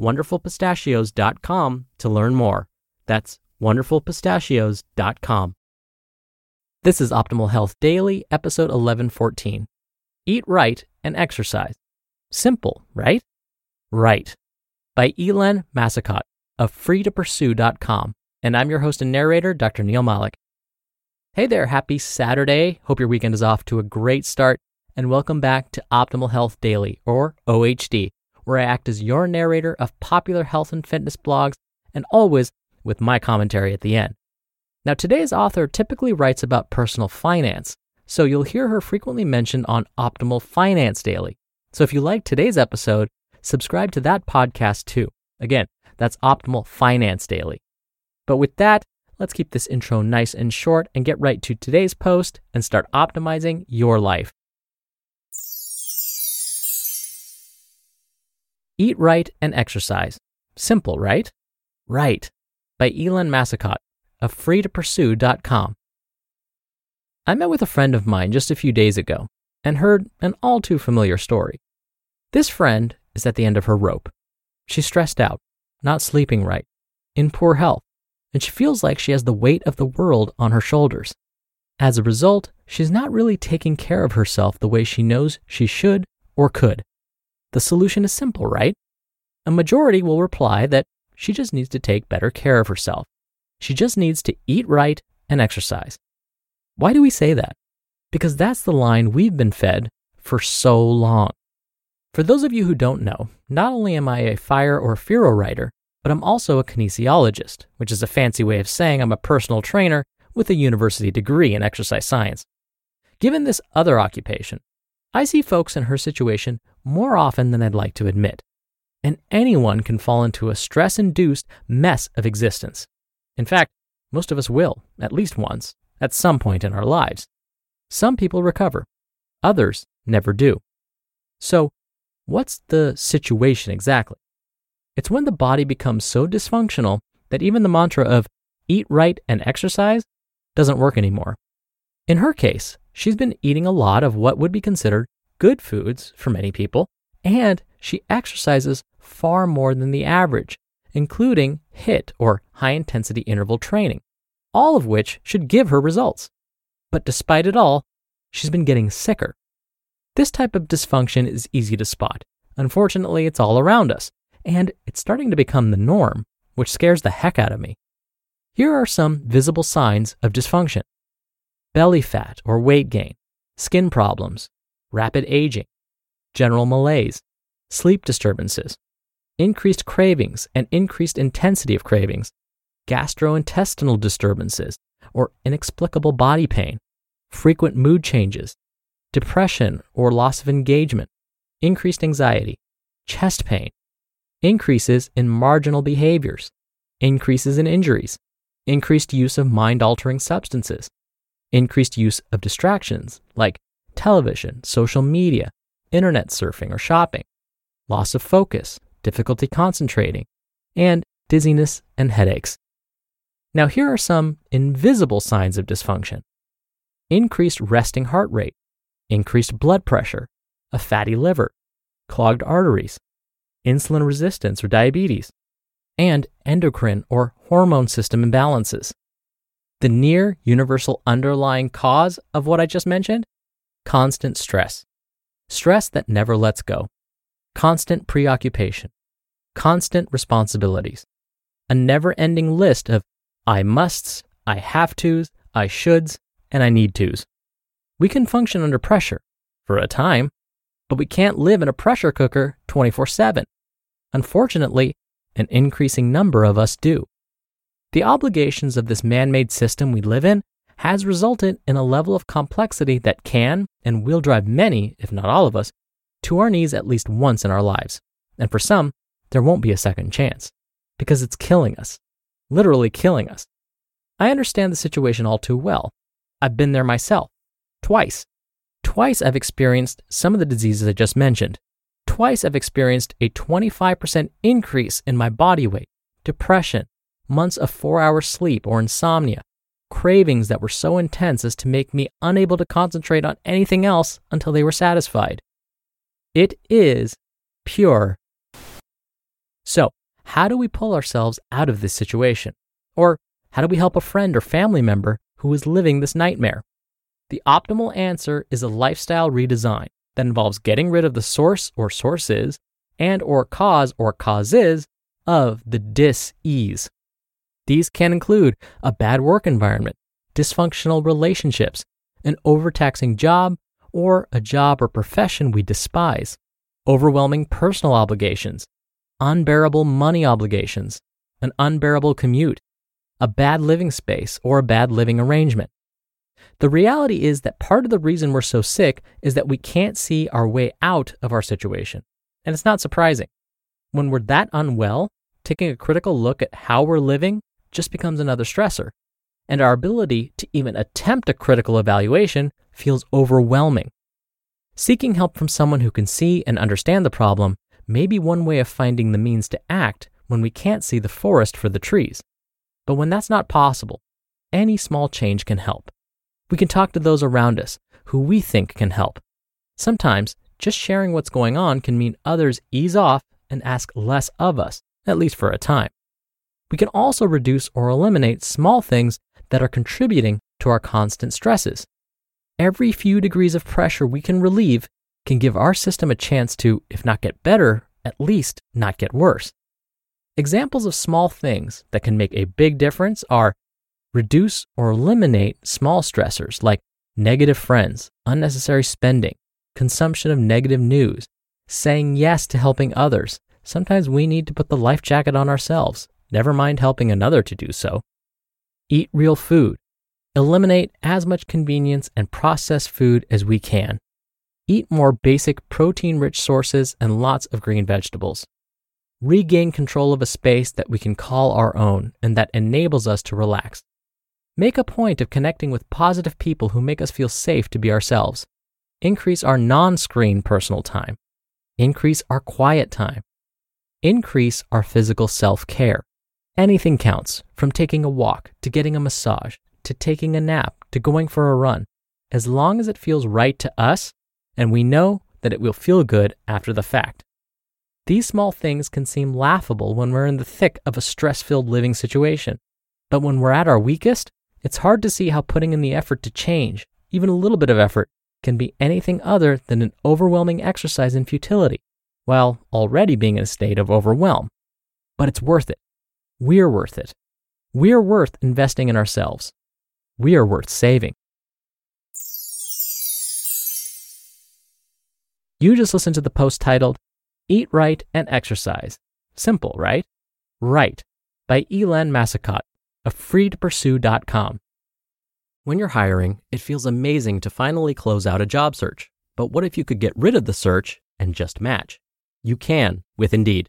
wonderfulpistachios.com to learn more. That's wonderfulpistachios.com. This is Optimal Health Daily, episode 1114. Eat right and exercise. Simple, right? Right. By Helene Massicotte of freetopursue.com. And I'm your host and narrator, Dr. Neal Malik. Hey there, happy Saturday. Hope your weekend is off to a great start. And welcome back to Optimal Health Daily, or OHD, where I act as your narrator of popular health and fitness blogs, and always with my commentary at the end. Now, today's author typically writes about personal finance, so you'll hear her frequently mentioned on Optimal Finance Daily. So if you like today's episode, subscribe to that podcast too. Again, that's Optimal Finance Daily. But with that, let's keep this intro nice and short and get right to today's post and start optimizing your life. Eat right and exercise. Simple, right? Right. By Helene Massicotte of freetopursue.com. I met with a friend of mine just a few days ago and heard an all too familiar story. This friend is at the end of her rope. She's stressed out, not sleeping right, in poor health, and she feels like she has the weight of the world on her shoulders. As a result, she's not really taking care of herself the way she knows she should or could. The solution is simple, right? A majority will reply that she just needs to take better care of herself. She just needs to eat right and exercise. Why do we say that? Because that's the line we've been fed for so long. For those of you who don't know, not only am I a FIRE or FIRO writer, but I'm also a kinesiologist, which is a fancy way of saying I'm a personal trainer with a university degree in exercise science. Given this other occupation, I see folks in her situation more often than I'd like to admit. And anyone can fall into a stress induced mess of existence. In fact, most of us will, at least once, at some point in our lives. Some people recover, others never do. So, what's the situation exactly? It's when the body becomes so dysfunctional that even the mantra of eat right and exercise doesn't work anymore. In her case, she's been eating a lot of what would be considered good foods for many people, and she exercises far more than the average, including HIIT or high intensity interval training, all of which should give her results. But despite it all, she's been getting sicker. This type of dysfunction is easy to spot. Unfortunately, it's all around us, and it's starting to become the norm, which scares the heck out of me. Here are some visible signs of dysfunction belly fat or weight gain, skin problems, rapid aging, general malaise, sleep disturbances, increased cravings and increased intensity of cravings, gastrointestinal disturbances or inexplicable body pain, frequent mood changes, depression or loss of engagement, increased anxiety, chest pain, increases in marginal behaviors, increases in injuries, increased use of mind altering substances, increased use of distractions like television, social media, internet surfing, or shopping, loss of focus, difficulty concentrating, and dizziness and headaches. Now, here are some invisible signs of dysfunction increased resting heart rate, increased blood pressure, a fatty liver, clogged arteries, insulin resistance or diabetes, and endocrine or hormone system imbalances. The near universal underlying cause of what I just mentioned? Constant stress. Stress that never lets go. Constant preoccupation. Constant responsibilities. a never ending list of I musts, I have tos, I shoulds, and I need tos. We can function under pressure for a time, but we can't live in a pressure cooker 24 7. Unfortunately, an increasing number of us do. The obligations of this man made system we live in has resulted in a level of complexity that can and will drive many, if not all of us, to our knees at least once in our lives. And for some, there won't be a second chance because it's killing us, literally killing us. I understand the situation all too well. I've been there myself, twice. Twice I've experienced some of the diseases I just mentioned. Twice I've experienced a 25% increase in my body weight, depression, months of four hour sleep or insomnia, cravings that were so intense as to make me unable to concentrate on anything else until they were satisfied. It is pure. So, how do we pull ourselves out of this situation? Or how do we help a friend or family member who is living this nightmare? The optimal answer is a lifestyle redesign that involves getting rid of the source or sources and or cause or causes of the dis-ease. These can include a bad work environment, dysfunctional relationships, an overtaxing job, or a job or profession we despise, overwhelming personal obligations, unbearable money obligations, an unbearable commute, a bad living space, or a bad living arrangement. The reality is that part of the reason we're so sick is that we can't see our way out of our situation. And it's not surprising. When we're that unwell, taking a critical look at how we're living just becomes another stressor. And our ability to even attempt a critical evaluation feels overwhelming. Seeking help from someone who can see and understand the problem may be one way of finding the means to act when we can't see the forest for the trees. But when that's not possible, any small change can help. We can talk to those around us who we think can help. Sometimes just sharing what's going on can mean others ease off and ask less of us, at least for a time. We can also reduce or eliminate small things that are contributing to our constant stresses. Every few degrees of pressure we can relieve can give our system a chance to, if not get better, at least not get worse. Examples of small things that can make a big difference are reduce or eliminate small stressors like negative friends, unnecessary spending, consumption of negative news, saying yes to helping others. Sometimes we need to put the life jacket on ourselves, never mind helping another to do so. Eat real food. Eliminate as much convenience and processed food as we can. Eat more basic protein rich sources and lots of green vegetables. Regain control of a space that we can call our own and that enables us to relax. Make a point of connecting with positive people who make us feel safe to be ourselves. Increase our non screen personal time. Increase our quiet time. Increase our physical self care. Anything counts, from taking a walk to getting a massage to taking a nap to going for a run, as long as it feels right to us and we know that it will feel good after the fact. These small things can seem laughable when we're in the thick of a stress filled living situation. But when we're at our weakest, it's hard to see how putting in the effort to change, even a little bit of effort, can be anything other than an overwhelming exercise in futility, while already being in a state of overwhelm. But it's worth it. We're worth it. We're worth investing in ourselves. We are worth saving. You just listened to the post titled Eat Right and Exercise. Simple, right? Right, by Helene Massicotte of freetopursue.com. When you're hiring, it feels amazing to finally close out a job search. But what if you could get rid of the search and just match? You can with Indeed.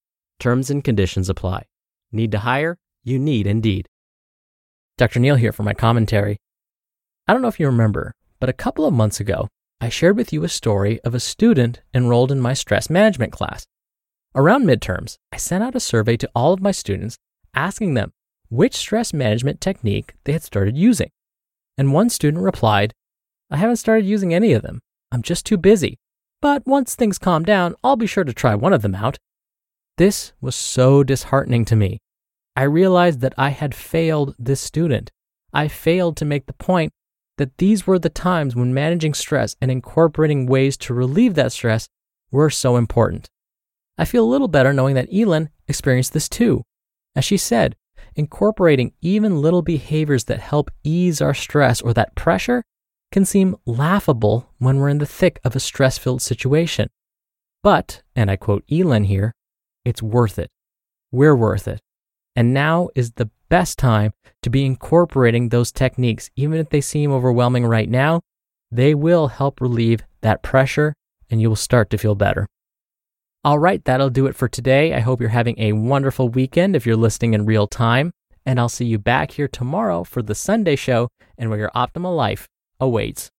Terms and conditions apply. Need to hire? You need Indeed. Dr. Neal here for my commentary. I don't know if you remember, but a couple of months ago, I shared with you a story of a student enrolled in my stress management class. Around midterms, I sent out a survey to all of my students asking them which stress management technique they had started using. And one student replied, I haven't started using any of them. I'm just too busy. But once things calm down, I'll be sure to try one of them out. This was so disheartening to me. I realized that I had failed this student. I failed to make the point that these were the times when managing stress and incorporating ways to relieve that stress were so important. I feel a little better knowing that Helene experienced this too. As she said, incorporating even little behaviors that help ease our stress or that pressure can seem laughable when we're in the thick of a stress filled situation. But, and I quote Helene here, it's worth it. We're worth it. And now is the best time to be incorporating those techniques. Even if they seem overwhelming right now, they will help relieve that pressure and you will start to feel better. All right, that'll do it for today. I hope you're having a wonderful weekend if you're listening in real time. And I'll see you back here tomorrow for the Sunday show and where your optimal life awaits.